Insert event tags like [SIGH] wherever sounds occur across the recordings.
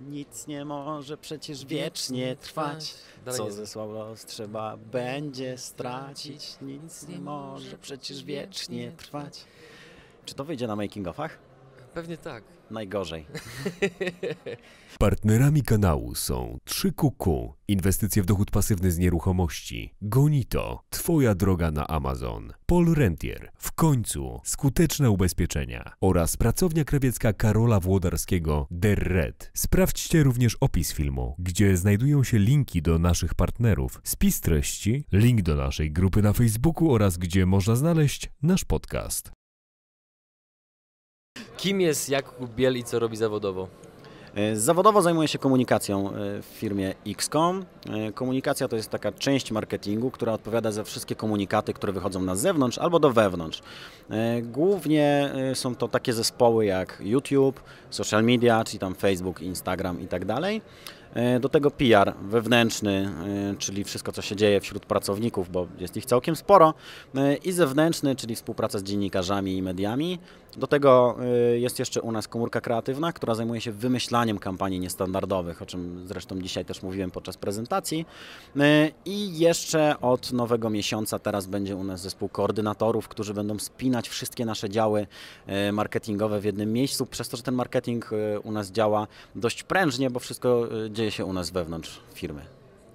Nic nie może przecież wiecznie trwać. Co nie. zesłał los trzeba będzie stracić. Nic nie może przecież wiecznie trwać. Czy to wyjdzie na making offach? Pewnie tak. Najgorzej. [LAUGHS] Partnerami kanału są 3QQ, inwestycje w dochód pasywny z nieruchomości, Gonito, Twoja droga na Amazon, Paul Rentier, w końcu skuteczne ubezpieczenia oraz pracownia krawiecka Karola Włodarskiego Der Red. Sprawdźcie również opis filmu, gdzie znajdują się linki do naszych partnerów, spis treści, link do naszej grupy na Facebooku oraz gdzie można znaleźć nasz podcast. Kim jest Jakub Biel i co robi zawodowo? E, Zawodowo zajmuję się komunikacją e, w firmie XCOM. E, Komunikacja to jest taka część marketingu, która odpowiada za wszystkie komunikaty, które wychodzą na zewnątrz albo do wewnątrz. Głównie są to takie zespoły jak YouTube, social media, czyli tam Facebook, Instagram i tak dalej. E, Do tego PR wewnętrzny, e, czyli wszystko, co się dzieje wśród pracowników, bo jest ich całkiem sporo, e, i zewnętrzny, czyli współpraca z dziennikarzami i mediami. Do tego jest jeszcze u nas komórka kreatywna, która zajmuje się wymyślaniem kampanii niestandardowych, o czym zresztą dzisiaj też mówiłem podczas prezentacji. I jeszcze od nowego miesiąca teraz będzie u nas zespół koordynatorów, którzy będą spinać wszystkie nasze działy marketingowe w jednym miejscu, przez to, że ten marketing u nas działa dość prężnie, bo wszystko e, dzieje się u nas wewnątrz firmy.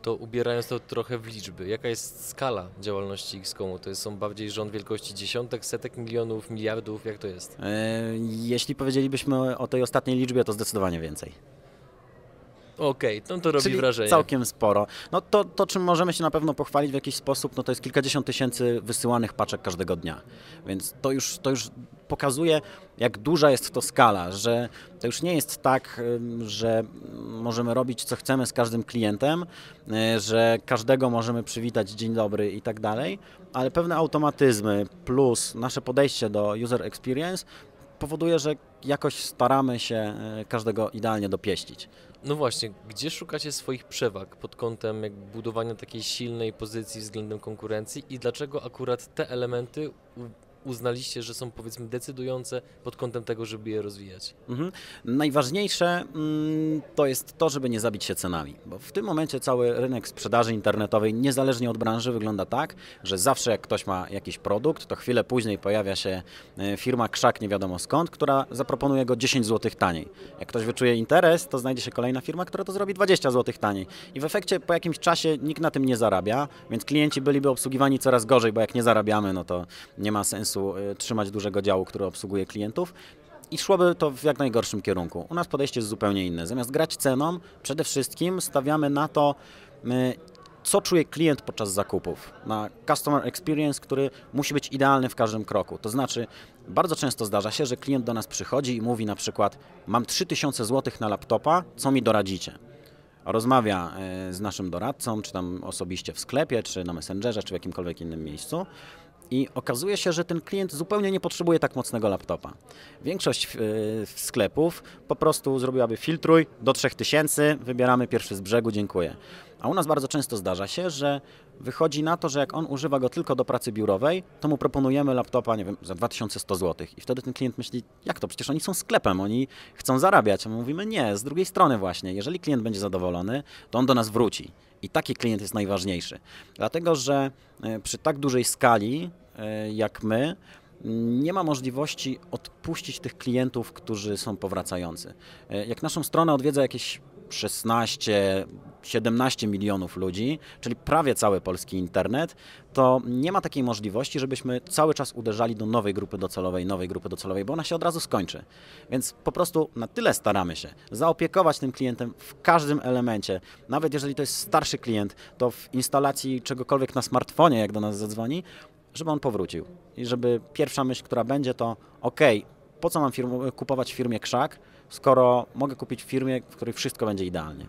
To ubierając to trochę w liczby, jaka jest skala działalności XCOMu? To jest, są bardziej rząd wielkości dziesiątek, setek milionów, miliardów, jak to jest? E, Jeśli powiedzielibyśmy o tej ostatniej liczbie, to zdecydowanie więcej. Okej, no to robi Czyli wrażenie. całkiem sporo. No to, to, czym możemy się na pewno pochwalić w jakiś sposób, no to jest kilkadziesiąt tysięcy wysyłanych paczek każdego dnia. Więc to już, to już pokazuje, jak duża jest to skala, że to już nie jest tak, że możemy robić co chcemy z każdym klientem, y, że każdego możemy przywitać dzień dobry i tak dalej, ale pewne automatyzmy plus nasze podejście do user experience powoduje, że jakoś staramy się y, każdego idealnie dopieścić. No właśnie, gdzie szukacie swoich przewag pod kątem jak budowania takiej silnej pozycji względem konkurencji i dlaczego akurat te elementy uznaliście, że są powiedzmy decydujące pod kątem tego, żeby je rozwijać? Mhm. Najważniejsze mm, to jest to, żeby nie zabić się cenami, bo w tym momencie cały rynek sprzedaży internetowej, niezależnie od branży, wygląda tak, że zawsze jak ktoś ma jakiś produkt, to chwilę później pojawia się e, firma krzak nie wiadomo skąd, która zaproponuje go 10 zł taniej. Jak ktoś wyczuje interes, to znajdzie się kolejna firma, która to zrobi 20 zł taniej. I w efekcie po jakimś czasie nikt na tym nie zarabia, więc klienci byliby obsługiwani coraz gorzej, bo jak nie zarabiamy, no to nie ma sensu e, trzymać dużego działu, który obsługuje klientów. I szłoby to w jak najgorszym kierunku. U nas podejście jest zupełnie inne. Zamiast grać ceną, przede wszystkim stawiamy na to, y, co czuje klient podczas zakupów. Na customer experience, który musi być idealny w każdym kroku. To znaczy, bardzo często zdarza się, że klient do nas przychodzi i mówi na przykład: Mam 3000 zł na laptopa, co mi doradzicie? Rozmawia y, z naszym doradcą, czy tam osobiście w sklepie, czy na Messengerze, czy w jakimkolwiek innym miejscu. I okazuje się, że ten klient zupełnie nie potrzebuje tak mocnego laptopa. Większość e, sklepów po prostu zrobiłaby filtruj do 3000, wybieramy pierwszy z brzegu, dziękuję. A u nas bardzo często zdarza się, że wychodzi na to, że jak on używa go tylko do pracy biurowej, to mu proponujemy laptopa, nie wiem, za 2100 zł. I wtedy ten klient myśli, jak to? Przecież oni są sklepem, oni chcą zarabiać. A my mówimy, nie, z drugiej strony właśnie, jeżeli klient będzie zadowolony, to on do nas wróci. I taki klient jest najważniejszy. Dlatego, że e, przy tak dużej skali e, jak my, nie ma możliwości odpuścić tych klientów, którzy są powracający. E, Jak naszą stronę odwiedza jakieś 16, 17 milionów ludzi, czyli prawie cały polski internet, to nie ma takiej możliwości, żebyśmy cały czas uderzali do nowej grupy docelowej, nowej grupy docelowej, bo ona się od razu skończy. Więc po prostu na tyle staramy się zaopiekować tym klientem w każdym elemencie. Nawet jeżeli to jest starszy klient, to w instalacji czegokolwiek na smartfonie, jak do nas zadzwoni, żeby on powrócił. I żeby pierwsza myśl, która będzie, to ok, po co mam kupować w firmie krzak, skoro mogę kupić w firmie, w której wszystko będzie idealnie.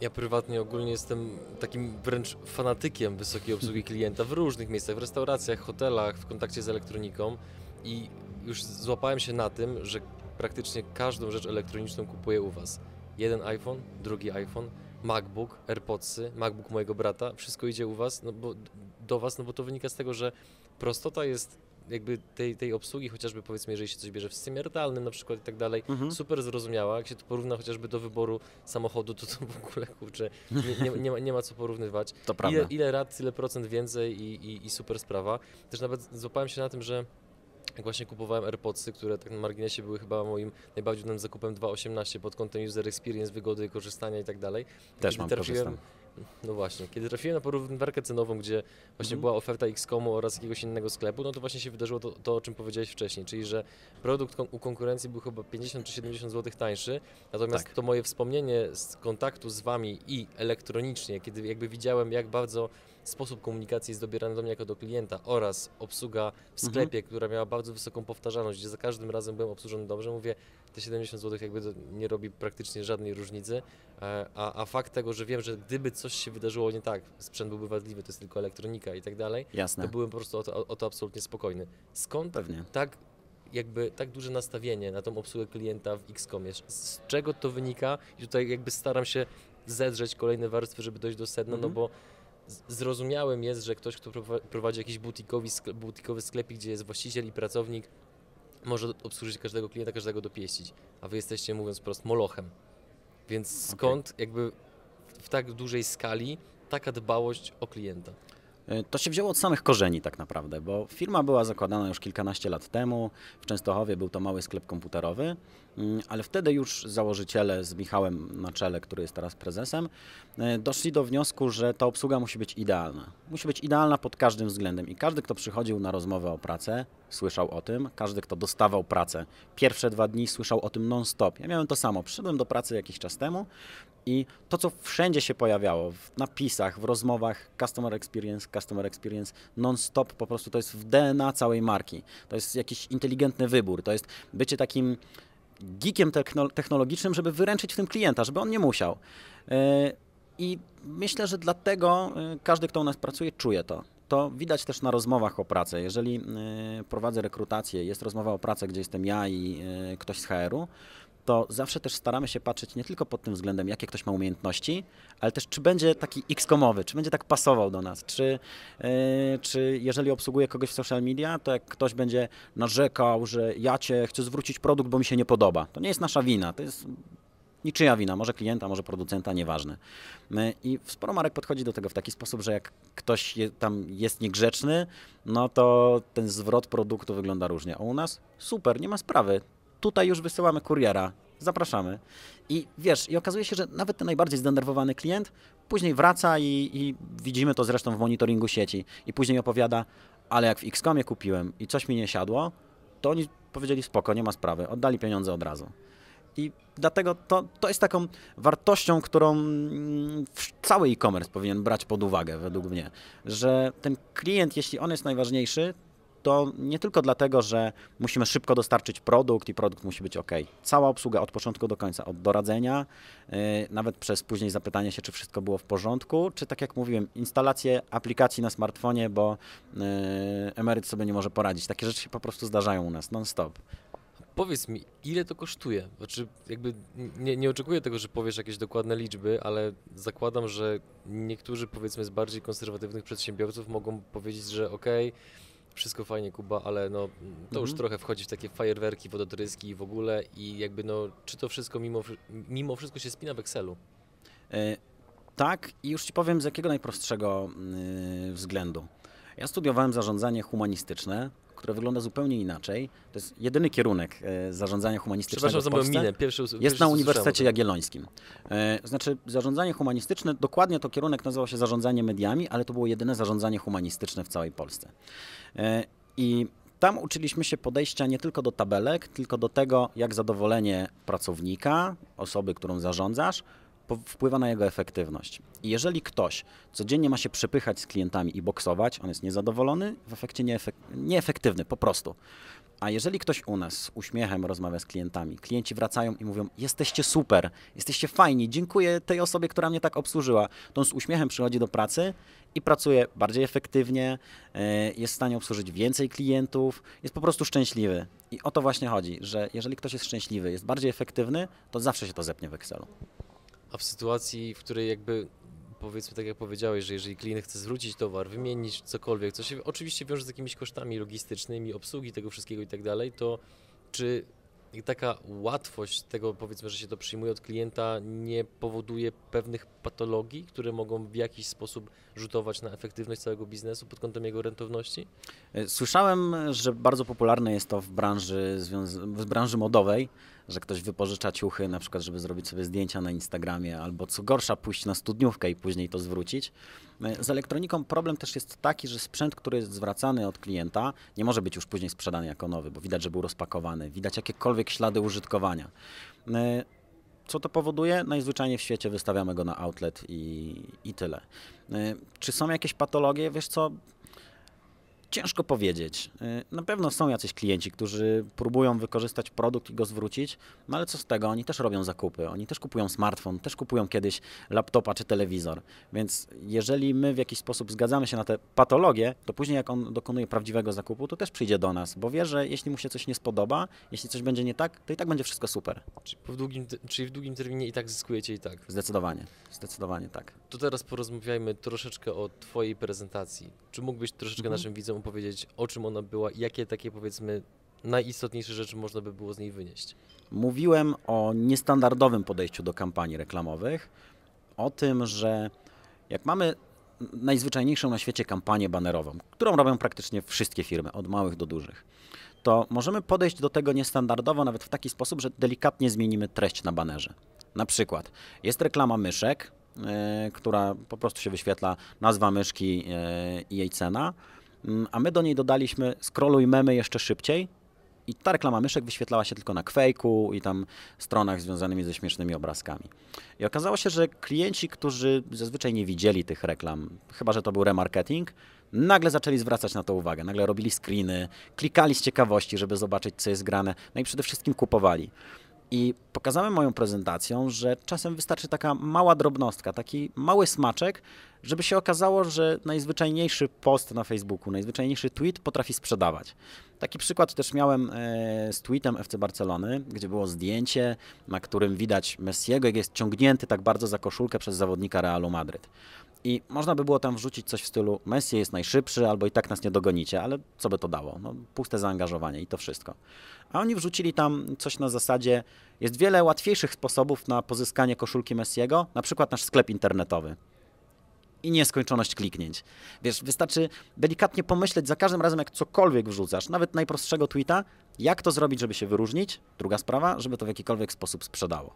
Ja prywatnie ogólnie jestem takim wręcz fanatykiem wysokiej obsługi klienta w różnych miejscach, w restauracjach, hotelach, w kontakcie z elektroniką i już złapałem się na tym, że praktycznie każdą rzecz elektroniczną kupuję u Was. Jeden iPhone, drugi iPhone, MacBook, AirPodsy, MacBook mojego brata, wszystko idzie u Was, no bo do Was, no bo to wynika z tego, że prostota jest jakby tej, tej obsługi, chociażby powiedzmy, jeżeli się coś bierze w systemie realnym na przykład i tak dalej, Mhm. super zrozumiała. Jak się to porówna chociażby do wyboru samochodu, to to w ogóle kurczę, nie, nie, nie, ma, nie ma co porównywać. [LAUGHS] To prawda. Ile, ile rad, tyle procent więcej i, i, i super sprawa. Też nawet złapałem się na tym, że jak właśnie kupowałem AirPodsy, które tak na marginesie były chyba moim najbardziej udanym zakupem 2.18 pod kątem user experience, wygody, korzystania i tak dalej. Też mam, trafiłem- korzystam. No właśnie, kiedy trafiłem na porównywarkę cenową, gdzie właśnie Mhm. była oferta X-Komu oraz jakiegoś innego sklepu, no to właśnie się wydarzyło to, to, o czym powiedziałeś wcześniej, czyli że produkt u konkurencji był chyba 50 czy 70 zł tańszy, natomiast Tak. to moje wspomnienie z kontaktu z Wami i elektronicznie, kiedy jakby widziałem, jak bardzo sposób komunikacji jest dobierany do mnie jako do klienta oraz obsługa w Mhm. sklepie, która miała bardzo wysoką powtarzalność, gdzie za każdym razem byłem obsłużony dobrze, mówię, te 70 zł jakby nie robi praktycznie żadnej różnicy, e, a, a fakt tego, że wiem, że gdyby coś się wydarzyło nie tak, sprzęt byłby wadliwy, to jest tylko elektronika i tak dalej, Jasne, to byłem po prostu o to, o to absolutnie spokojny. Skąd pewnie. tak jakby tak duże nastawienie na tą obsługę klienta w Xcomie? Z- czego to wynika? I tutaj jakby staram się zedrzeć kolejne warstwy, żeby dojść do sedna, Mhm. no bo z- zrozumiałym jest, że ktoś, kto prowa- prowadzi jakiś butikowy, sklep, butikowy sklepik, gdzie jest właściciel i pracownik, może obsłużyć każdego klienta, każdego dopieścić, a wy jesteście, mówiąc wprost, molochem. Więc skąd jakby w, w tak dużej skali taka dbałość o klienta? Y, To się wzięło od samych korzeni tak naprawdę, bo firma była zakładana już kilkanaście lat temu. W Częstochowie był to mały sklep komputerowy, mm, ale wtedy już założyciele z Michałem na czele, który jest teraz prezesem, y, doszli do wniosku, że ta obsługa musi być idealna. Musi być idealna pod każdym względem i każdy, kto przychodził na rozmowę o pracę, słyszał o tym, każdy, kto dostawał pracę, pierwsze dwa dni słyszał o tym non-stop. Ja miałem to samo. Przyszedłem do pracy jakiś czas temu i to, co wszędzie się pojawiało, w napisach, w rozmowach, customer experience, customer experience, non-stop po prostu to jest w DNA całej marki. To jest jakiś inteligentny wybór, to jest bycie takim geekiem techno- technologicznym, żeby wyręczyć w tym klienta, żeby on nie musiał. Yy, I myślę, że dlatego yy, każdy, kto u nas pracuje, czuje to. To widać też na rozmowach o pracę. Jeżeli yy, prowadzę rekrutację, jest rozmowa o pracę, gdzie jestem ja i yy, ktoś z HR-u, to zawsze też staramy się patrzeć nie tylko pod tym względem, jakie ktoś ma umiejętności, ale też czy będzie taki X-komowy, czy będzie tak pasował do nas, czy, yy, czy jeżeli obsługuje kogoś w social media, to jak ktoś będzie narzekał, że ja cię chcę zwrócić produkt, bo mi się nie podoba. To nie jest nasza wina, to jest niczyja wina, może klienta, może producenta, nieważne. I sporo marek podchodzi do tego w taki sposób, że jak ktoś je, tam jest niegrzeczny, no to ten zwrot produktu wygląda różnie. A u nas super, nie ma sprawy. Tutaj już wysyłamy kuriera, zapraszamy. I wiesz, i okazuje się, że nawet ten najbardziej zdenerwowany klient później wraca i, i widzimy to zresztą w monitoringu sieci i później opowiada, ale jak w Xcomie kupiłem i coś mi nie siadło, to oni powiedzieli spoko, nie ma sprawy, oddali pieniądze od razu. I dlatego to, to jest taką wartością, którą mm, cały e-commerce powinien brać pod uwagę, według mnie, że ten klient, jeśli on jest najważniejszy, to nie tylko dlatego, że musimy szybko dostarczyć produkt i produkt musi być ok. Cała obsługa od początku do końca, od doradzenia, yy, nawet przez później zapytanie się, czy wszystko było w porządku, czy tak jak mówiłem, instalację aplikacji na smartfonie, bo yy, emeryt sobie nie może poradzić. Takie rzeczy się po prostu zdarzają u nas non-stop. Powiedz mi, ile to kosztuje? Znaczy, jakby nie, nie oczekuję tego, że powiesz jakieś dokładne liczby, ale zakładam, że niektórzy, powiedzmy, z bardziej konserwatywnych przedsiębiorców mogą powiedzieć, że okej, wszystko fajnie, Kuba, ale no, to już Mhm. trochę wchodzi w takie fajerwerki, wodotryski i w ogóle i jakby no, czy to wszystko mimo, mimo wszystko się spina w Excelu? E, Tak, i już Ci powiem z jakiego najprostszego y, względu. Ja studiowałem zarządzanie humanistyczne, które wygląda zupełnie inaczej. To jest jedyny kierunek e, zarządzania humanistycznego Przepraszam w Polsce. minę, pierwszy, us- Jest pierwszy na Uniwersytecie. Jagiellońskim. E, Znaczy, zarządzanie humanistyczne, dokładnie to kierunek nazywał się zarządzanie mediami, ale to było jedyne zarządzanie humanistyczne w całej Polsce. E, I tam uczyliśmy się podejścia nie tylko do tabelek, tylko do tego, jak zadowolenie pracownika, osoby, którą zarządzasz, wpływa na jego efektywność. I jeżeli ktoś codziennie ma się przepychać z klientami i boksować, on jest niezadowolony, w efekcie nieefek nieefektywny, po prostu. A jeżeli ktoś u nas z uśmiechem rozmawia z klientami, klienci wracają i mówią: Jesteście super, jesteście fajni, dziękuję tej osobie, która mnie tak obsłużyła, to on z uśmiechem przychodzi do pracy i pracuje bardziej efektywnie, e, jest w stanie obsłużyć więcej klientów, jest po prostu szczęśliwy. I o to właśnie chodzi, że jeżeli ktoś jest szczęśliwy, jest bardziej efektywny, to zawsze się to zepnie w Excelu. A w sytuacji, w której jakby powiedzmy tak jak powiedziałeś, że jeżeli klient chce zwrócić towar, wymienić cokolwiek, co się oczywiście wiąże z jakimiś kosztami logistycznymi, obsługi tego wszystkiego i tak dalej, to czy taka łatwość tego, powiedzmy, że się to przyjmuje od klienta, nie powoduje pewnych patologii, które mogą w jakiś sposób rzutować na efektywność całego biznesu pod kątem jego rentowności? E, słyszałem, że bardzo popularne jest to w branży, w branży modowej, że ktoś wypożycza ciuchy, na przykład, żeby zrobić sobie zdjęcia na Instagramie, albo co gorsza, pójść na studniówkę i później to zwrócić. E, z elektroniką problem też jest taki, że sprzęt, który jest zwracany od klienta, nie może być już później sprzedany jako nowy, bo widać, że był rozpakowany, widać jakiekolwiek ślady użytkowania. Co to powoduje? Najzwyczajniej w świecie wystawiamy go na outlet i, i tyle. E, czy są jakieś patologie? Wiesz co, Ciężko powiedzieć. Y, na pewno są jacyś klienci, którzy próbują wykorzystać produkt i go zwrócić, no ale co z tego? Oni też robią zakupy, oni też kupują smartfon, też kupują kiedyś laptopa czy telewizor. Więc jeżeli my w jakiś sposób zgadzamy się na te patologie, to później jak on dokonuje prawdziwego zakupu, to też przyjdzie do nas, bo wie, że jeśli mu się coś nie spodoba, jeśli coś będzie nie tak, to i tak będzie wszystko super. Czyli w długim, czyli w długim terminie i tak zyskujecie i tak? Zdecydowanie, zdecydowanie tak. To teraz porozmawiajmy troszeczkę o Twojej prezentacji. Czy mógłbyś troszeczkę mhm. naszym widzom opowiedzieć, o czym ona była i jakie takie powiedzmy najistotniejsze rzeczy można by było z niej wynieść? Mówiłem o niestandardowym podejściu do kampanii reklamowych, o tym, że jak mamy najzwyczajniejszą na świecie kampanię banerową, którą robią praktycznie wszystkie firmy, od małych do dużych, to możemy podejść do tego niestandardowo nawet w taki sposób, że delikatnie zmienimy treść na banerze. Na przykład jest reklama myszek, yy, która po prostu się wyświetla nazwa myszki yy, i jej cena a my do niej dodaliśmy scrolluj memy jeszcze szybciej i ta reklama myszek wyświetlała się tylko na Quake'u i tam stronach związanymi ze śmiesznymi obrazkami. I okazało się, że klienci, którzy zazwyczaj nie widzieli tych reklam, chyba że to był remarketing, nagle zaczęli zwracać na to uwagę. Nagle robili screeny, klikali z ciekawości, żeby zobaczyć, co jest grane, no i przede wszystkim kupowali. I pokazałem moją prezentacją, że czasem wystarczy taka mała drobnostka, taki mały smaczek, żeby się okazało, że najzwyczajniejszy post na Facebooku, najzwyczajniejszy tweet potrafi sprzedawać. Taki przykład też miałem e, z tweetem FC Barcelony, gdzie było zdjęcie, na którym widać Messiego, jak jest ciągnięty tak bardzo za koszulkę przez zawodnika Realu Madryt. I można by było tam wrzucić coś w stylu Messi jest najszybszy, albo i tak nas nie dogonicie, ale co by to dało? No, puste zaangażowanie i to wszystko. A oni wrzucili tam coś na zasadzie, jest wiele łatwiejszych sposobów na pozyskanie koszulki Messiego, na przykład nasz sklep internetowy i nieskończoność kliknięć. Wiesz, wystarczy delikatnie pomyśleć za każdym razem, jak cokolwiek wrzucasz, nawet najprostszego tweeta, jak to zrobić, żeby się wyróżnić. Druga sprawa, żeby to w jakikolwiek sposób sprzedało.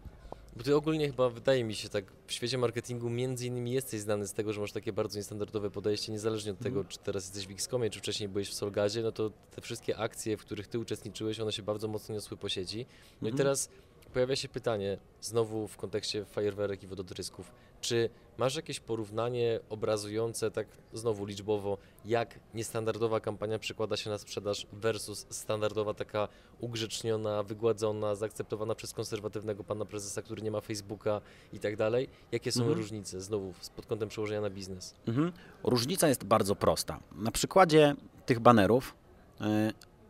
Bo ty ogólnie chyba, wydaje mi się, tak w świecie marketingu między innymi jesteś znany z tego, że masz takie bardzo niestandardowe podejście, niezależnie od tego, mm. czy teraz jesteś w Xcomie, czy wcześniej byłeś w Solgazie, no to te wszystkie akcje, w których ty uczestniczyłeś, one się bardzo mocno niosły po sieci. No mm. i mhm. teraz pojawia się pytanie, znowu w kontekście fajerwerek i wodotrysków, czy masz jakieś porównanie obrazujące tak znowu liczbowo, jak niestandardowa kampania przekłada się na sprzedaż versus standardowa taka ugrzeczniona, wygładzona, zaakceptowana przez konserwatywnego pana prezesa, który nie ma Facebooka i tak dalej? Jakie są mhm. różnice znowu pod kątem przełożenia na biznes? Mhm. Różnica jest bardzo prosta. Na przykładzie tych banerów y,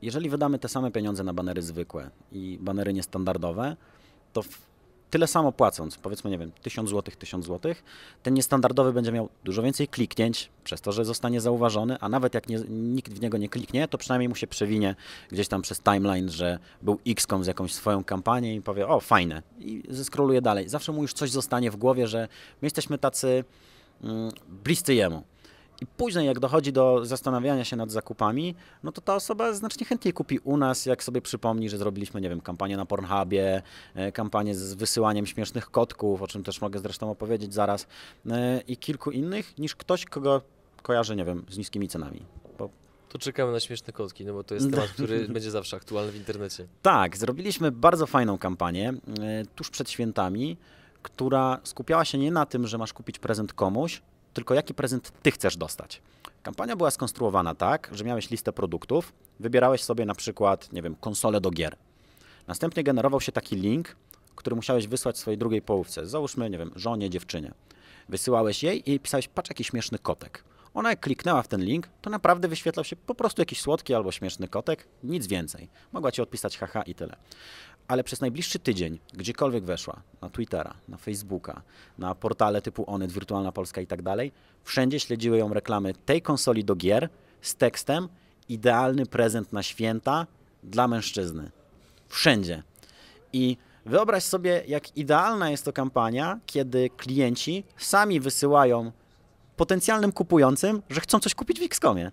jeżeli wydamy te same pieniądze na banery zwykłe i banery niestandardowe, to tyle samo płacąc, powiedzmy, nie wiem, 1000 zł, 1000 zł, ten niestandardowy będzie miał dużo więcej kliknięć, przez to, że zostanie zauważony, a nawet jak nie, nikt w niego nie kliknie, to przynajmniej mu się przewinie gdzieś tam przez timeline, że był XCOM z jakąś swoją kampanią i powie, o fajne, i zeskroluje dalej. Zawsze mu już coś zostanie w głowie, że my jesteśmy tacy mm, bliscy jemu. I później, jak dochodzi do zastanawiania się nad zakupami, no to ta osoba znacznie chętniej kupi u nas, jak sobie przypomni, że zrobiliśmy, nie wiem, kampanię na Pornhubie, e, kampanię z wysyłaniem śmiesznych kotków, o czym też mogę zresztą opowiedzieć zaraz, e, i kilku innych, niż ktoś, kogo kojarzy, nie wiem, z niskimi cenami. Bo... To czekamy na śmieszne kotki, no bo to jest [LAUGHS] temat, który będzie zawsze aktualny w internecie. Tak, zrobiliśmy bardzo fajną kampanię e, tuż przed świętami, która skupiała się nie na tym, że masz kupić prezent komuś, tylko jaki prezent ty chcesz dostać. Kampania była skonstruowana tak, że miałeś listę produktów, wybierałeś sobie na przykład, nie wiem, konsolę do gier. Następnie generował się taki link, który musiałeś wysłać swojej drugiej połówce. Załóżmy, nie wiem, żonie, dziewczynie. Wysyłałeś jej i pisałeś, patrz jaki śmieszny kotek. Ona jak kliknęła w ten link, to naprawdę wyświetlał się po prostu jakiś słodki albo śmieszny kotek, nic więcej. Mogła ci odpisać haha i tyle. Ale przez najbliższy tydzień, gdziekolwiek weszła, na Twittera, na Facebooka, na portale typu Onet, Wirtualna Polska i tak dalej, wszędzie śledziły ją reklamy tej konsoli do gier z tekstem idealny prezent na święta dla mężczyzny. Wszędzie. I wyobraź sobie, jak idealna jest to kampania, kiedy klienci sami wysyłają potencjalnym kupującym, że chcą coś kupić w XCOMie.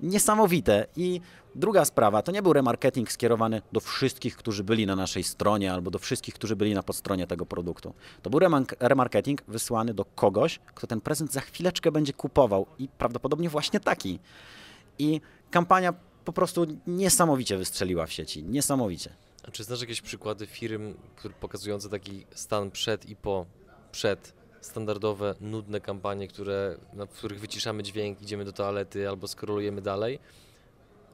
Niesamowite. I druga sprawa, to nie był remarketing skierowany do wszystkich, którzy byli na naszej stronie albo do wszystkich, którzy byli na podstronie tego produktu. To był remark- remarketing wysłany do kogoś, kto ten prezent za chwileczkę będzie kupował i prawdopodobnie właśnie taki. I kampania po prostu niesamowicie wystrzeliła w sieci. Niesamowicie. A czy znasz jakieś przykłady firm, pokazujące taki stan przed i po, przed, standardowe, nudne kampanie, które, na, których wyciszamy dźwięk, idziemy do toalety albo skrolujemy dalej?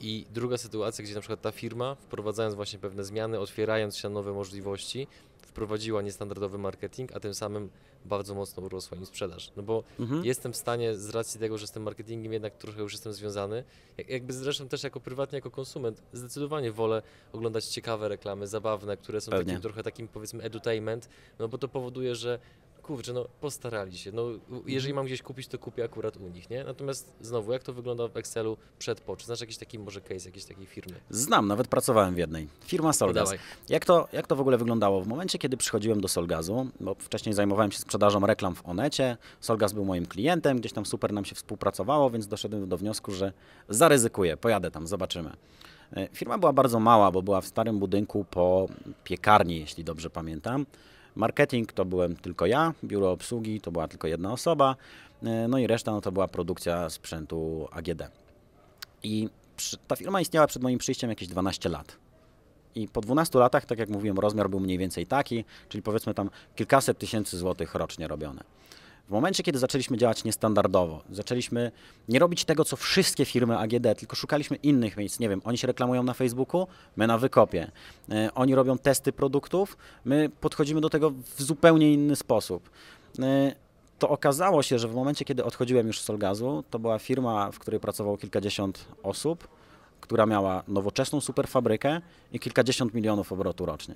I druga sytuacja, gdzie na przykład ta firma, wprowadzając właśnie pewne zmiany, otwierając się na nowe możliwości, wprowadziła niestandardowy marketing, a tym samym bardzo mocno urosła im sprzedaż. No bo Mhm. jestem w stanie, z racji tego, że z tym marketingiem jednak trochę już jestem związany, jak- jakby zresztą też jako prywatnie, jako konsument, zdecydowanie wolę oglądać ciekawe reklamy, zabawne, które są takim trochę takim powiedzmy edutainment, no bo to powoduje, że kurczę, no postarali się, no jeżeli mam gdzieś kupić, to kupię akurat u nich, nie? Natomiast znowu, jak to wygląda w Excelu przed, po? Czy znasz jakiś taki może case jakiejś takiej firmy? Znam, nawet pracowałem w jednej. Firma Solgaz. Jak to, jak to w ogóle wyglądało? W momencie, kiedy przychodziłem do Solgazu, bo wcześniej zajmowałem się sprzedażą reklam w Onecie, Solgaz był moim klientem, gdzieś tam super nam się współpracowało, więc doszedłem do wniosku, że zaryzykuję, pojadę tam, zobaczymy. E, Firma była bardzo mała, bo była w starym budynku po piekarni, jeśli dobrze pamiętam. Marketing to byłem tylko ja, biuro obsługi to była tylko jedna osoba, e, no i reszta no to była produkcja sprzętu AGD. I ta firma istniała przed moim przyjściem jakieś 12 lat. I po 12 latach, tak jak mówiłem, rozmiar był mniej więcej taki, czyli powiedzmy tam kilkaset tysięcy złotych rocznie robione. W momencie, kiedy zaczęliśmy działać niestandardowo, zaczęliśmy nie robić tego, co wszystkie firmy AGD, tylko szukaliśmy innych miejsc. Nie wiem, oni się reklamują na Facebooku, my na wykopie. E, Oni robią testy produktów, my podchodzimy do tego w zupełnie inny sposób. E, To okazało się, że w momencie, kiedy odchodziłem już z Solgazu, to była firma, w której pracowało kilkadziesiąt osób, która miała nowoczesną superfabrykę i kilkadziesiąt milionów obrotu rocznie.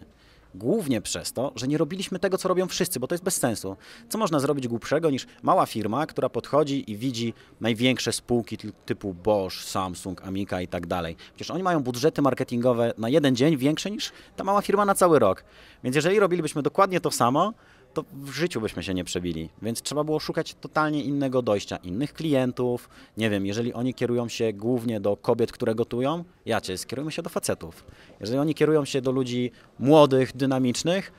Głównie przez to, że nie robiliśmy tego, co robią wszyscy, bo to jest bez sensu. Co można zrobić głupszego niż mała firma, która podchodzi i widzi największe spółki ty- typu Bosch, Samsung, Amica i tak dalej. Przecież oni mają budżety marketingowe na jeden dzień większe niż ta mała firma na cały rok. Więc jeżeli robilibyśmy dokładnie to samo, to w życiu byśmy się nie przebili. Więc trzeba było szukać totalnie innego dojścia, innych klientów. Nie wiem, jeżeli oni kierują się głównie do kobiet, które gotują, ja cię, skierujmy się do facetów. Jeżeli oni kierują się do ludzi młodych, dynamicznych,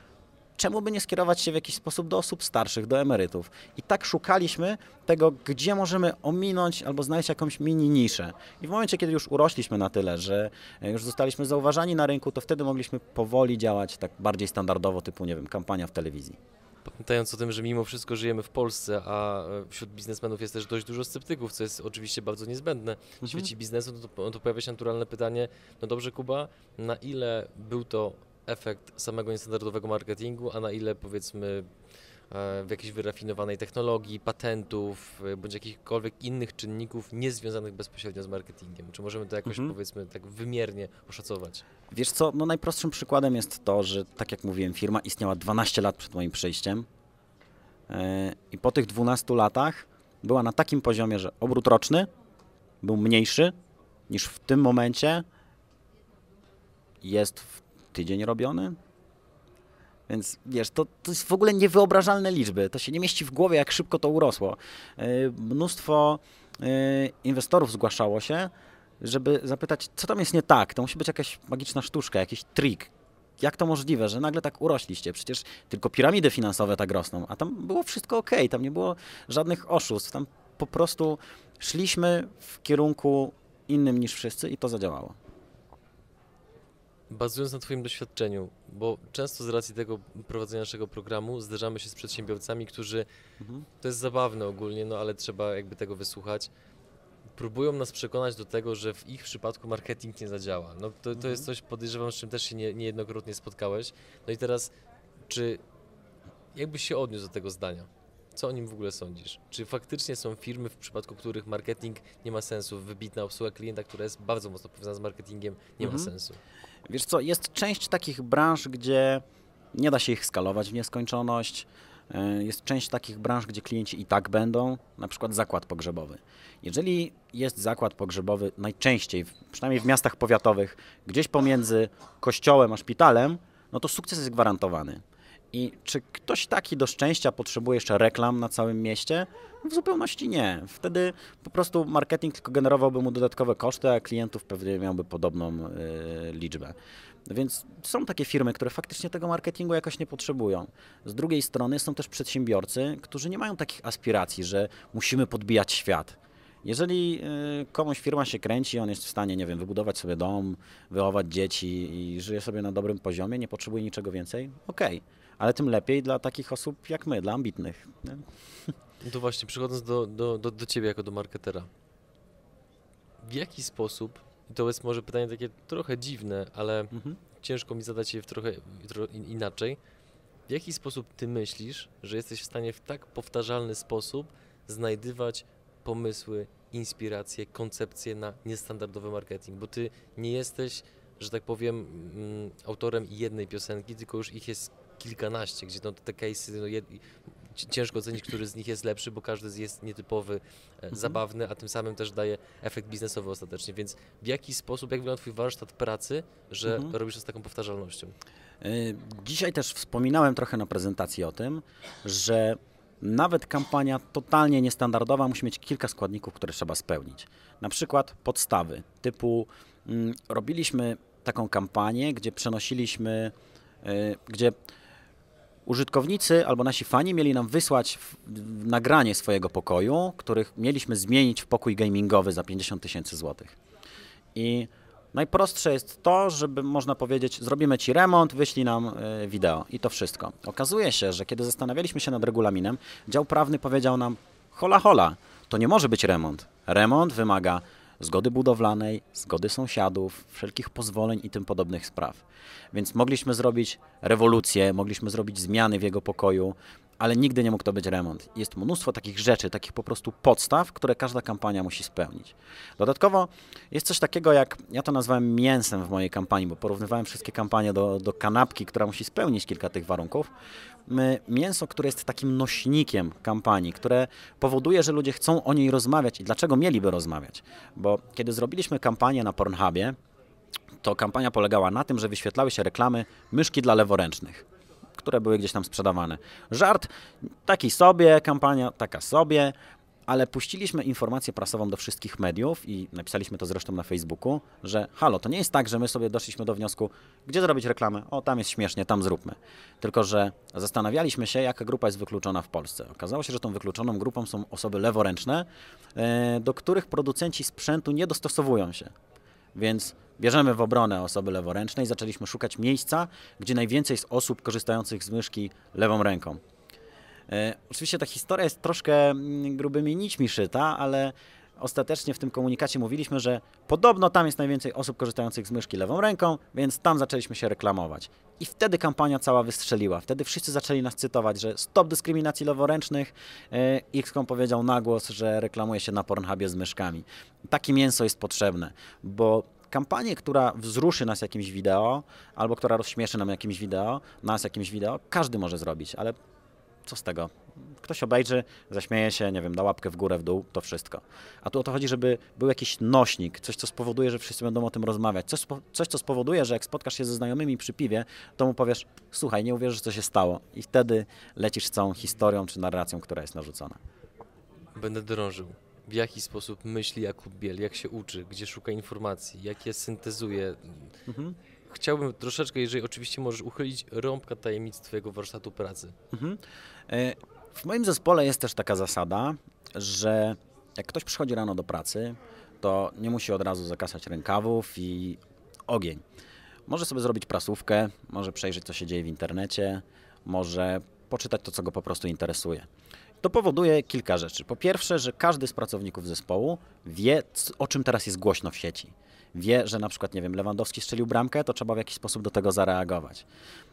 czemu by nie skierować się w jakiś sposób do osób starszych, do emerytów? I tak szukaliśmy tego, gdzie możemy ominąć albo znaleźć jakąś mini niszę. I w momencie, kiedy już urośliśmy na tyle, że e, już zostaliśmy zauważani na rynku, to wtedy mogliśmy powoli działać tak bardziej standardowo, typu, nie wiem, kampania w telewizji. Pamiętając o tym, że mimo wszystko żyjemy w Polsce, a e, wśród biznesmenów jest też dość dużo sceptyków, co jest oczywiście bardzo niezbędne w świecie biznesu, no to, to pojawia się naturalne pytanie, no dobrze Kuba, na ile był to efekt samego niestandardowego marketingu, a na ile powiedzmy w jakiejś wyrafinowanej technologii, patentów, e, bądź jakichkolwiek innych czynników niezwiązanych bezpośrednio z marketingiem? Czy możemy to jakoś Mhm. powiedzmy tak wymiernie oszacować? Wiesz co, no najprostszym przykładem jest to, że tak jak mówiłem, firma istniała 12 lat przed moim przyjściem e, i po tych 12 latach była na takim poziomie, że obrót roczny był mniejszy niż w tym momencie jest w tydzień robiony. Więc wiesz, to, to jest w ogóle niewyobrażalne liczby. To się nie mieści w głowie, jak szybko to urosło. E, Mnóstwo e, inwestorów zgłaszało się, żeby zapytać, co tam jest nie tak. To musi być jakaś magiczna sztuczka, jakiś trik. Jak to możliwe, że nagle tak urośliście? Przecież tylko piramidy finansowe tak rosną, a tam było wszystko ok, tam nie było żadnych oszustw. Tam po prostu szliśmy w kierunku innym niż wszyscy i to zadziałało. Bazując na Twoim doświadczeniu, bo często z racji tego prowadzenia naszego programu zderzamy się z przedsiębiorcami, którzy, Mhm. to jest zabawne ogólnie, no ale trzeba jakby tego wysłuchać, próbują nas przekonać do tego, że w ich przypadku marketing nie zadziała. No to, to jest coś, podejrzewam, z czym też się nie, niejednokrotnie spotkałeś. No i teraz, czy jakbyś się odniósł do tego zdania? Co o nim w ogóle sądzisz? Czy faktycznie są firmy, w przypadku których marketing nie ma sensu, wybitna obsługa klienta, która jest bardzo mocno powiązana z marketingiem, nie ma Mhm. sensu? Wiesz co, jest część takich branż, gdzie nie da się ich skalować w nieskończoność. E, Jest część takich branż, gdzie klienci i tak będą, na przykład zakład pogrzebowy. Jeżeli jest zakład pogrzebowy najczęściej, przynajmniej w miastach powiatowych, gdzieś pomiędzy kościołem a szpitalem, no to sukces jest gwarantowany. I czy ktoś taki do szczęścia potrzebuje jeszcze reklam na całym mieście? W zupełności nie. Wtedy po prostu marketing tylko generowałby mu dodatkowe koszty, a klientów pewnie miałby podobną y, liczbę. Więc są takie firmy, które faktycznie tego marketingu jakoś nie potrzebują. Z drugiej strony są też przedsiębiorcy, którzy nie mają takich aspiracji, że musimy podbijać świat. Jeżeli y, komuś firma się kręci, on jest w stanie, nie wiem, wybudować sobie dom, wychować dzieci i żyje sobie na dobrym poziomie, nie potrzebuje niczego więcej, okej. Ale tym lepiej dla takich osób jak my, dla ambitnych. nie? No to właśnie, przechodząc do, do, do, do ciebie jako do marketera. W jaki sposób, i to jest może pytanie takie trochę dziwne, ale Mhm. ciężko mi zadać je w trochę, trochę in- inaczej. W jaki sposób ty myślisz, że jesteś w stanie w tak powtarzalny sposób znajdywać pomysły, inspiracje, koncepcje na niestandardowy marketing? Bo ty nie jesteś, że tak powiem, mm, autorem jednej piosenki, tylko już ich jest kilkanaście, gdzie no, te case'y, no, jed... ci- ciężko ocenić, który z nich jest lepszy, bo każdy jest nietypowy, e, zabawny, a tym samym też daje efekt biznesowy ostatecznie. Więc w jaki sposób, jak wygląda twój warsztat pracy, że Mhm. robisz to z taką powtarzalnością? Y, Dzisiaj też wspominałem trochę na prezentacji o tym, że nawet kampania totalnie niestandardowa musi mieć kilka składników, które trzeba spełnić. Na przykład podstawy, typu mm, robiliśmy taką kampanię, gdzie przenosiliśmy, y, gdzie użytkownicy albo nasi fani mieli nam wysłać nagranie swojego pokoju, których mieliśmy zmienić w pokój gamingowy za 50 tysięcy złotych. I najprostsze jest to, żeby można powiedzieć, zrobimy ci remont, wyślij nam y, wideo i to wszystko. Okazuje się, że kiedy zastanawialiśmy się nad regulaminem, dział prawny powiedział nam, hola hola, to nie może być remont. Remont wymaga zgody budowlanej, zgody sąsiadów, wszelkich pozwoleń i tym podobnych spraw. Więc mogliśmy zrobić rewolucję, mogliśmy zrobić zmiany w jego pokoju, ale nigdy nie mógł to być remont. Jest mnóstwo takich rzeczy, takich po prostu podstaw, które każda kampania musi spełnić. Dodatkowo jest coś takiego jak, ja to nazwałem mięsem w mojej kampanii, bo porównywałem wszystkie kampanie do, do kanapki, która musi spełnić kilka tych warunków. Mięso, które jest takim nośnikiem kampanii, które powoduje, że ludzie chcą o niej rozmawiać i dlaczego mieliby rozmawiać. Bo kiedy zrobiliśmy kampanię na Pornhubie, to kampania polegała na tym, że wyświetlały się reklamy myszki dla leworęcznych, które były gdzieś tam sprzedawane. Żart taki sobie, kampania taka sobie, ale puściliśmy informację prasową do wszystkich mediów i napisaliśmy to zresztą na Facebooku, że halo, to nie jest tak, że my sobie doszliśmy do wniosku, gdzie zrobić reklamę, o tam jest śmiesznie, tam zróbmy. Tylko, że zastanawialiśmy się, jaka grupa jest wykluczona w Polsce. Okazało się, że tą wykluczoną grupą są osoby leworęczne, e, do których producenci sprzętu nie dostosowują się. Więc bierzemy w obronę osoby leworęczne i zaczęliśmy szukać miejsca, gdzie najwięcej jest osób korzystających z myszki lewą ręką. E, oczywiście ta historia jest troszkę mm, grubymi nićmi szyta, ale ostatecznie w tym komunikacie mówiliśmy, że podobno tam jest najwięcej osób korzystających z myszki lewą ręką, więc tam zaczęliśmy się reklamować. I wtedy kampania cała wystrzeliła. Wtedy wszyscy zaczęli nas cytować, że stop dyskryminacji leworęcznych. E, XCOM powiedział na głos, że reklamuje się na Pornhubie z myszkami. Takie mięso jest potrzebne, bo kampanię, która wzruszy nas jakimś wideo, albo która rozśmieszy nam jakimś wideo, nas jakimś wideo, każdy może zrobić, ale co z tego? Ktoś obejrzy, zaśmieje się, nie wiem, da łapkę w górę, w dół, to wszystko. A tu o to chodzi, żeby był jakiś nośnik, coś, co spowoduje, że wszyscy będą o tym rozmawiać. Coś, coś co spowoduje, że jak spotkasz się ze znajomymi przy piwie, to mu powiesz, słuchaj, nie uwierzysz, co się stało. I wtedy lecisz całą historią czy narracją, która jest narzucona. Będę drążył. W jaki sposób myśli Jakub Biel, jak się uczy, gdzie szuka informacji, jak je syntezuje. Mhm. Chciałbym troszeczkę, jeżeli oczywiście możesz uchylić rąbka tajemnic Twojego warsztatu pracy. Mhm. E, W moim zespole jest też taka zasada, że jak ktoś przychodzi rano do pracy, to nie musi od razu zakasać rękawów i ogień. Może sobie zrobić prasówkę, może przejrzeć, co się dzieje w internecie, może poczytać to, co go po prostu interesuje. To powoduje kilka rzeczy. Po pierwsze, że każdy z pracowników zespołu wie, o czym teraz jest głośno w sieci. Wie, że na przykład, nie wiem, Lewandowski strzelił bramkę, to trzeba w jakiś sposób do tego zareagować.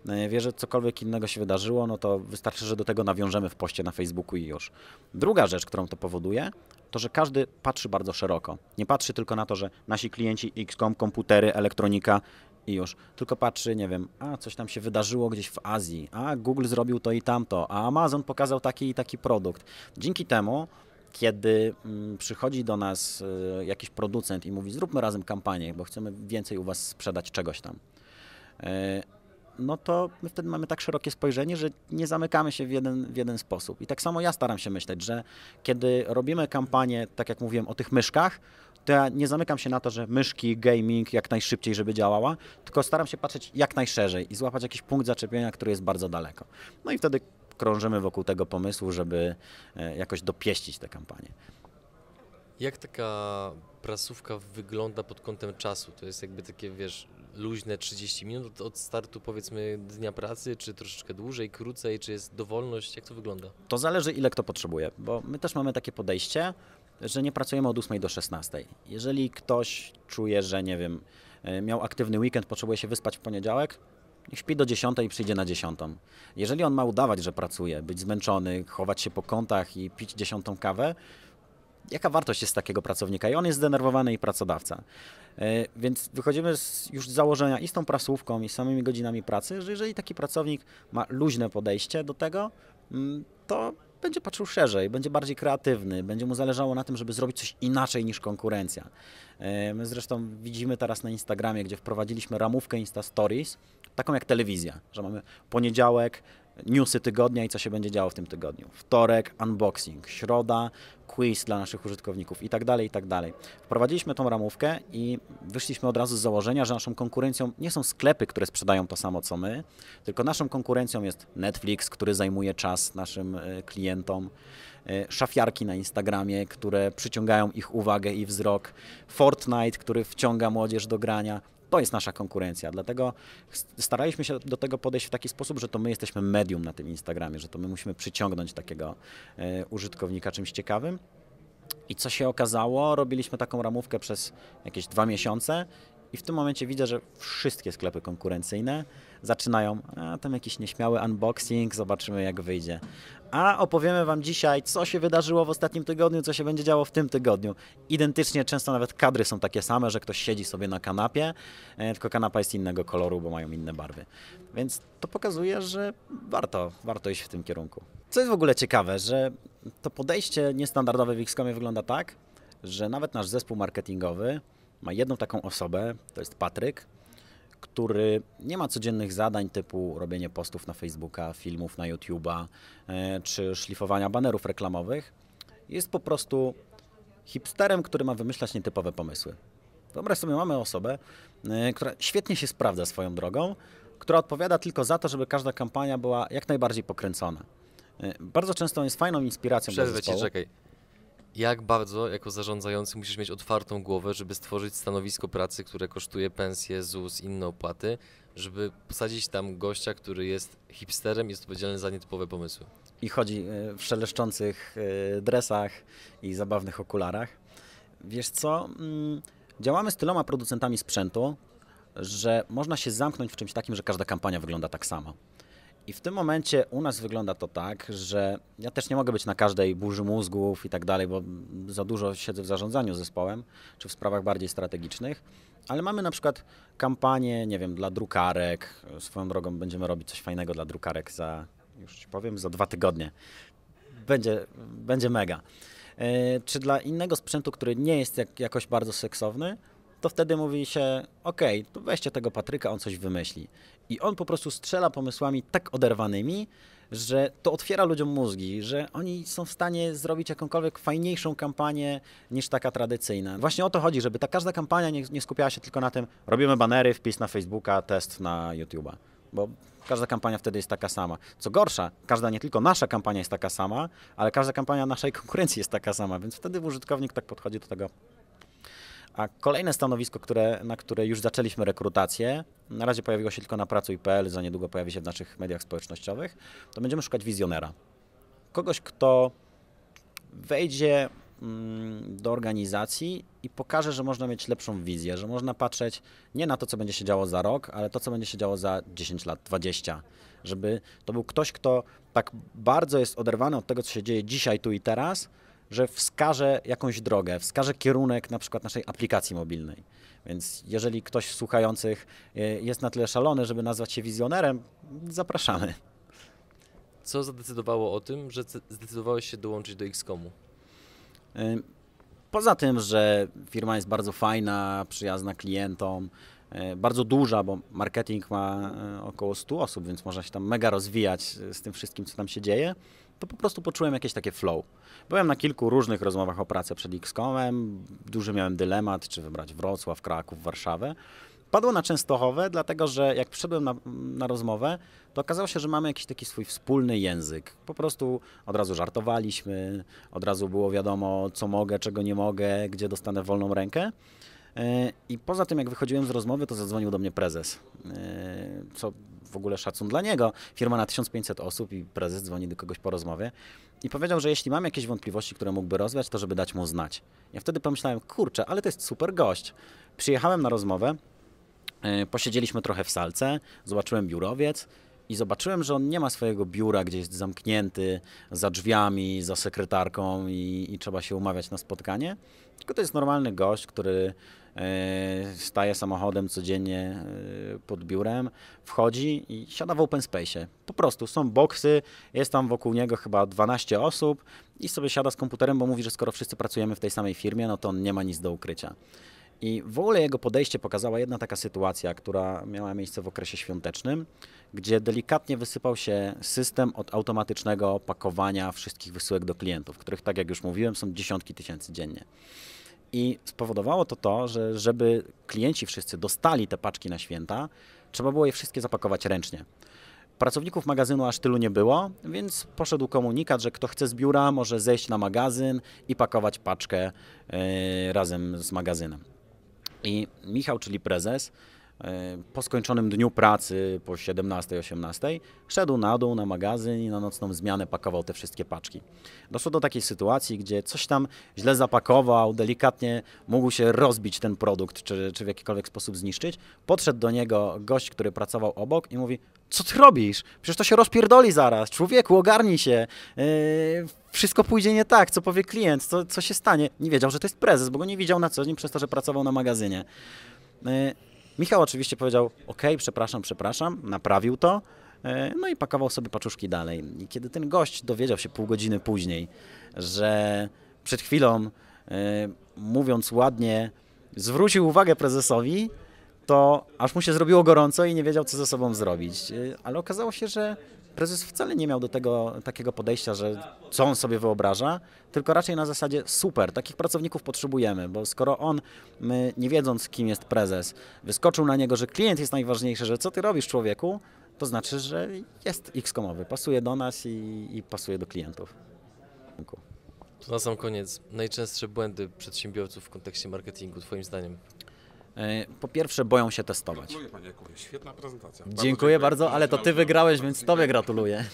E, Wie, że cokolwiek innego się wydarzyło, no to wystarczy, że do tego nawiążemy w poście na Facebooku i już. Druga rzecz, którą to powoduje, to że każdy patrzy bardzo szeroko. Nie patrzy tylko na to, że nasi klienci XCOM, komputery, elektronika i już. Tylko patrzy, nie wiem, a coś tam się wydarzyło gdzieś w Azji, a Google zrobił to i tamto, a Amazon pokazał taki i taki produkt. Dzięki temu kiedy mm, przychodzi do nas y, jakiś producent i mówi zróbmy razem kampanię, bo chcemy więcej u Was sprzedać czegoś tam, y, no to my wtedy mamy tak szerokie spojrzenie, że nie zamykamy się w jeden, w jeden sposób. I tak samo ja staram się myśleć, że kiedy robimy kampanię, tak jak mówiłem o tych myszkach, to ja nie zamykam się na to, że myszki, gaming jak najszybciej, żeby działała, tylko staram się patrzeć jak najszerzej i złapać jakiś punkt zaczepienia, który jest bardzo daleko. No i wtedy krążymy wokół tego pomysłu, żeby e, jakoś dopieścić tę kampanię. Jak taka prasówka wygląda pod kątem czasu? To jest jakby takie, wiesz, luźne 30 minut od startu powiedzmy dnia pracy, czy troszeczkę dłużej, krócej, czy jest dowolność? Jak to wygląda? To zależy ile kto potrzebuje, bo my też mamy takie podejście, że nie pracujemy od 8 do 16. Jeżeli ktoś czuje, że nie wiem, e, miał aktywny weekend, potrzebuje się wyspać w poniedziałek, niech śpi do 10 i przyjdzie na 10. Jeżeli on ma udawać, że pracuje, być zmęczony, chować się po kątach i pić dziesiątą kawę, jaka wartość jest takiego pracownika? I on jest zdenerwowany i pracodawca. E, więc wychodzimy z, już z założenia i z tą prasówką, i z samymi godzinami pracy, że jeżeli taki pracownik ma luźne podejście do tego, mm, to będzie patrzył szerzej, będzie bardziej kreatywny, będzie mu zależało na tym, żeby zrobić coś inaczej niż konkurencja. E, my zresztą widzimy teraz na Instagramie, gdzie wprowadziliśmy ramówkę Insta Stories, taką jak telewizja, że mamy poniedziałek, newsy tygodnia i co się będzie działo w tym tygodniu. Wtorek unboxing, środa quiz dla naszych użytkowników i tak dalej, i tak dalej. Wprowadziliśmy tą ramówkę i wyszliśmy od razu z założenia, że naszą konkurencją nie są sklepy, które sprzedają to samo co my, tylko naszą konkurencją jest Netflix, który zajmuje czas naszym e, klientom, e, szafiarki na Instagramie, które przyciągają ich uwagę i wzrok, Fortnite, który wciąga młodzież do grania, to jest nasza konkurencja, dlatego staraliśmy się do tego podejść w taki sposób, że to my jesteśmy medium na tym Instagramie, że to my musimy przyciągnąć takiego e, użytkownika czymś ciekawym. I co się okazało, robiliśmy taką ramówkę przez jakieś dwa miesiące i w tym momencie widzę, że wszystkie sklepy konkurencyjne zaczynają, a tam jakiś nieśmiały unboxing, zobaczymy jak wyjdzie. A opowiemy Wam dzisiaj, co się wydarzyło w ostatnim tygodniu, co się będzie działo w tym tygodniu. Identycznie, często nawet kadry są takie same, że ktoś siedzi sobie na kanapie, e, tylko kanapa jest innego koloru, bo mają inne barwy. Więc to pokazuje, że warto, warto iść w tym kierunku. Co jest w ogóle ciekawe, że to podejście niestandardowe w XCOMie wygląda tak, że nawet nasz zespół marketingowy ma jedną taką osobę, to jest Patryk, który nie ma codziennych zadań typu robienie postów na Facebooka, filmów na YouTube'a e, czy szlifowania banerów reklamowych. Jest po prostu hipsterem, który ma wymyślać nietypowe pomysły. Wyobraź sobie, mamy osobę, e, która świetnie się sprawdza swoją drogą, która odpowiada tylko za to, żeby każda kampania była jak najbardziej pokręcona. E, bardzo często jest fajną inspiracją Przerwę dla zespołu. ci, czekaj jak bardzo jako zarządzający musisz mieć otwartą głowę, żeby stworzyć stanowisko pracy, które kosztuje pensję, ZUS, inne opłaty, żeby posadzić tam gościa, który jest hipsterem i jest odpowiedzialny za nietypowe pomysły. I chodzi e, w szeleszczących e, dresach i zabawnych okularach. Wiesz co? Mm, działamy z tyloma producentami sprzętu, że można się zamknąć w czymś takim, że każda kampania wygląda tak samo. I w tym momencie u nas wygląda to tak, że ja też nie mogę być na każdej burzy mózgów i tak dalej, bo za dużo siedzę w zarządzaniu zespołem, czy w sprawach bardziej strategicznych, ale mamy na przykład kampanię, nie wiem, dla drukarek. Swoją drogą będziemy robić coś fajnego dla drukarek za, już ci powiem, za dwa tygodnie. Będzie, będzie mega. E, czy dla innego sprzętu, który nie jest jak, jakoś bardzo seksowny, to wtedy mówi się, ok, to weźcie tego Patryka, on coś wymyśli. I on po prostu strzela pomysłami tak oderwanymi, że to otwiera ludziom mózgi, że oni są w stanie zrobić jakąkolwiek fajniejszą kampanię niż taka tradycyjna. Właśnie o to chodzi, żeby ta każda kampania nie, nie skupiała się tylko na tym, robimy banery, wpis na Facebooka, test na YouTube'a. Bo każda kampania wtedy jest taka sama. Co gorsza, każda nie tylko nasza kampania jest taka sama, ale każda kampania naszej konkurencji jest taka sama, więc wtedy użytkownik tak podchodzi do tego a kolejne stanowisko, które, na które już zaczęliśmy rekrutację, na razie pojawiło się tylko na pracuj.pl, za niedługo pojawi się w naszych mediach społecznościowych, to będziemy szukać wizjonera. Kogoś, kto wejdzie mm, do organizacji i pokaże, że można mieć lepszą wizję, że można patrzeć nie na to, co będzie się działo za rok, ale to, co będzie się działo za 10 lat, 20. Żeby to był ktoś, kto tak bardzo jest oderwany od tego, co się dzieje dzisiaj, tu i teraz, że wskaże jakąś drogę, wskaże kierunek na przykład naszej aplikacji mobilnej. Więc jeżeli ktoś z słuchających e, jest na tyle szalony, żeby nazwać się wizjonerem, zapraszamy. Co zadecydowało o tym, że zdecydowałeś się dołączyć do XCOMu? Y, Poza tym, że firma jest bardzo fajna, przyjazna klientom, y, bardzo duża, bo marketing ma około 100 osób, więc można się tam mega rozwijać z tym wszystkim, co tam się dzieje, to po prostu poczułem jakieś takie flow. Byłem na kilku różnych rozmowach o pracę przed XCOMem, duży miałem dylemat, czy wybrać Wrocław, Kraków, Warszawę. Padło na Częstochowę, dlatego że jak przyszedłem na, na rozmowę, to okazało się, że mamy jakiś taki swój wspólny język. Po prostu od razu żartowaliśmy, od razu było wiadomo, co mogę, czego nie mogę, gdzie dostanę wolną rękę. E, I poza tym, jak wychodziłem z rozmowy, to zadzwonił do mnie prezes. E, Co w ogóle szacun dla niego. Firma na 1500 osób i prezes dzwoni do kogoś po rozmowie. I powiedział, że jeśli mam jakieś wątpliwości, które mógłby rozwiać, to żeby dać mu znać. Ja wtedy pomyślałem, kurczę, ale to jest super gość. Przyjechałem na rozmowę, E, Posiedzieliśmy trochę w salce, zobaczyłem biurowiec i zobaczyłem, że on nie ma swojego biura, gdzie jest zamknięty za drzwiami, za sekretarką i, i trzeba się umawiać na spotkanie. Tylko to jest normalny gość, który staje samochodem codziennie e, pod biurem, wchodzi i siada w open space. Po prostu są boksy, jest tam wokół niego chyba 12 osób i sobie siada z komputerem, bo mówi, że skoro wszyscy pracujemy w tej samej firmie, no to on nie ma nic do ukrycia. I w ogóle jego podejście pokazała jedna taka sytuacja, która miała miejsce w okresie świątecznym, gdzie delikatnie wysypał się system od automatycznego pakowania wszystkich wysyłek do klientów, których, tak jak już mówiłem, są dziesiątki tysięcy dziennie. I spowodowało to to, że żeby klienci wszyscy dostali te paczki na święta, trzeba było je wszystkie zapakować ręcznie. Pracowników magazynu aż tylu nie było, więc poszedł komunikat, że kto chce z biura może zejść na magazyn i pakować paczkę yy, razem z magazynem. I Michał, czyli prezes, po skończonym dniu pracy, po 17-18, szedł na dół na magazyn i na nocną zmianę pakował te wszystkie paczki. Doszło do takiej sytuacji, gdzie coś tam źle zapakował, delikatnie mógł się rozbić ten produkt, czy, czy w jakikolwiek sposób zniszczyć. Podszedł do niego gość, który pracował obok i mówi, co ty robisz? Przecież to się rozpierdoli zaraz. Człowieku, ogarnij się. Yy, wszystko pójdzie nie tak. Co powie klient? Co, co się stanie? Nie wiedział, że to jest prezes, bo go nie widział na co dzień przez to, że pracował na magazynie. Yy, Michał oczywiście powiedział, ok, przepraszam, przepraszam, naprawił to. yy, No i pakował sobie paczuszki dalej. I kiedy ten gość dowiedział się pół godziny później, że przed chwilą, yy, mówiąc ładnie, zwrócił uwagę prezesowi, to aż mu się zrobiło gorąco i nie wiedział, co ze sobą zrobić. Yy, Ale okazało się, że prezes wcale nie miał do tego takiego podejścia, że co on sobie wyobraża, tylko raczej na zasadzie super, takich pracowników potrzebujemy, bo skoro on, my, nie wiedząc, kim jest prezes, wyskoczył na niego, że klient jest najważniejszy, że co ty robisz, człowieku, to znaczy, że jest X-komowy, pasuje do nas i, i pasuje do klientów. Na sam koniec, najczęstsze błędy przedsiębiorców w kontekście marketingu, Twoim zdaniem? E, Po pierwsze, boją się testować. Gratuluję Panie Jakubie, świetna prezentacja. Dziękuję bardzo, ale to ty wygrałeś, więc tobie gratuluję. [LAUGHS]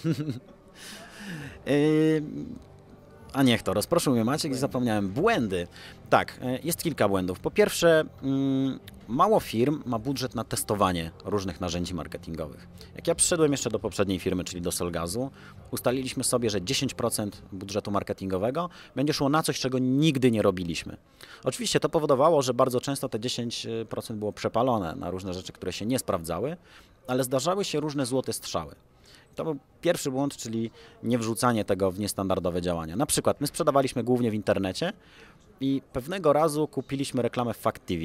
A niech to, rozproszę mnie Maciek i zapomniałem. Błędy. Tak, yy, jest kilka błędów. Po pierwsze, mm, mało firm ma budżet na testowanie różnych narzędzi marketingowych. Jak ja przyszedłem jeszcze do poprzedniej firmy, czyli do Solgazu, ustaliliśmy sobie, że 10% budżetu marketingowego będzie szło na coś, czego nigdy nie robiliśmy. Oczywiście to powodowało, że bardzo często te 10% było przepalone na różne rzeczy, które się nie sprawdzały, ale zdarzały się różne złote strzały. To był pierwszy błąd, czyli nie wrzucanie tego w niestandardowe działania. Na przykład my sprzedawaliśmy głównie w internecie i pewnego razu kupiliśmy reklamę w Fact TV.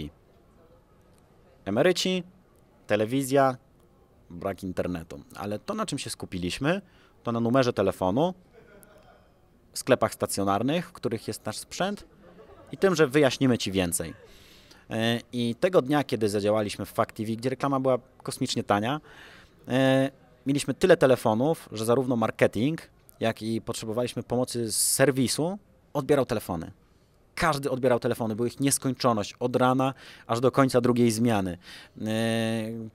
Emeryci, telewizja, brak internetu. Ale to, na czym się skupiliśmy, to na numerze telefonu, sklepach stacjonarnych, w których jest nasz sprzęt i tym, że wyjaśnimy Ci więcej. E, I tego dnia, kiedy zadziałaliśmy w Fact TV, gdzie reklama była kosmicznie tania, e, mieliśmy tyle telefonów, że zarówno marketing, jak i potrzebowaliśmy pomocy z serwisu, odbierał telefony. Każdy odbierał telefony, była ich nieskończoność od rana aż do końca drugiej zmiany. E,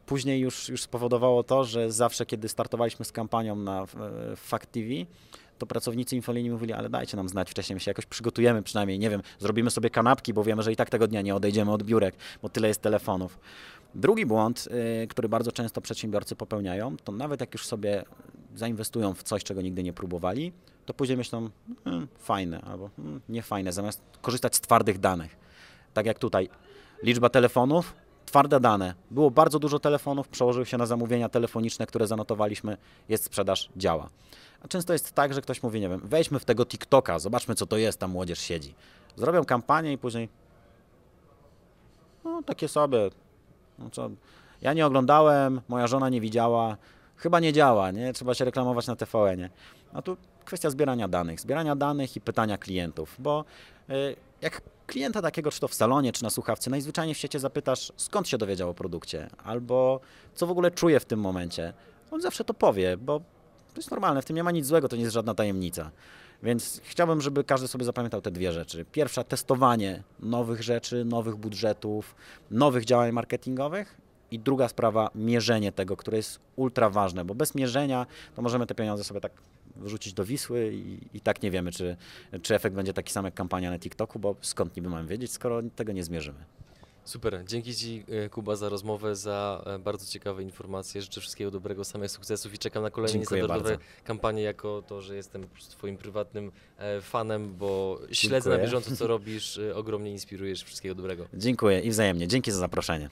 Później już, już spowodowało to, że zawsze, kiedy startowaliśmy z kampanią na e, Fact TV, to pracownicy infolinii mówili, ale dajcie nam znać wcześniej, my się jakoś przygotujemy przynajmniej, nie wiem, zrobimy sobie kanapki, bo wiemy, że i tak tego dnia nie odejdziemy od biurek, bo tyle jest telefonów. Drugi błąd, y, który bardzo często przedsiębiorcy popełniają, to nawet jak już sobie zainwestują w coś, czego nigdy nie próbowali, to później myślą, hmm, fajne albo hmm, niefajne, zamiast korzystać z twardych danych. Tak jak tutaj, liczba telefonów, twarde dane. Było bardzo dużo telefonów, przełożyły się na zamówienia telefoniczne, które zanotowaliśmy, jest sprzedaż, działa. A często jest tak, że ktoś mówi, nie wiem, wejdźmy w tego TikToka, zobaczmy co to jest, tam młodzież siedzi. Zrobią kampanię i później, no takie sobie, no co, ja nie oglądałem, moja żona nie widziała, chyba nie działa, nie? Trzeba się reklamować na TVN-ie. A tu kwestia zbierania danych, zbierania danych i pytania klientów, bo y, jak klienta takiego, czy to w salonie, czy na słuchawce, najzwyczajniej w świecie zapytasz, skąd się dowiedział o produkcie, albo co w ogóle czuje w tym momencie, on zawsze to powie, bo to jest normalne, w tym nie ma nic złego, to nie jest żadna tajemnica. Więc chciałbym, żeby każdy sobie zapamiętał te dwie rzeczy. Pierwsza, testowanie nowych rzeczy, nowych budżetów, nowych działań marketingowych. I druga sprawa, mierzenie tego, które jest ultra ważne, bo bez mierzenia to możemy te pieniądze sobie tak wrzucić do Wisły i, i tak nie wiemy, czy, czy efekt będzie taki sam jak kampania na TikToku, bo skąd niby mamy wiedzieć, skoro tego nie zmierzymy. Super, dzięki Ci e, Kuba za rozmowę, za e, bardzo ciekawe informacje. Życzę wszystkiego dobrego, samych sukcesów i czekam na kolejne niestandardowe kampanie, jako to, że jestem Twoim prywatnym e, fanem, bo śledzę na Dziękuję. bieżąco co robisz, ogromnie inspirujesz. Wszystkiego dobrego. Dziękuję i wzajemnie. Dzięki za zaproszenie.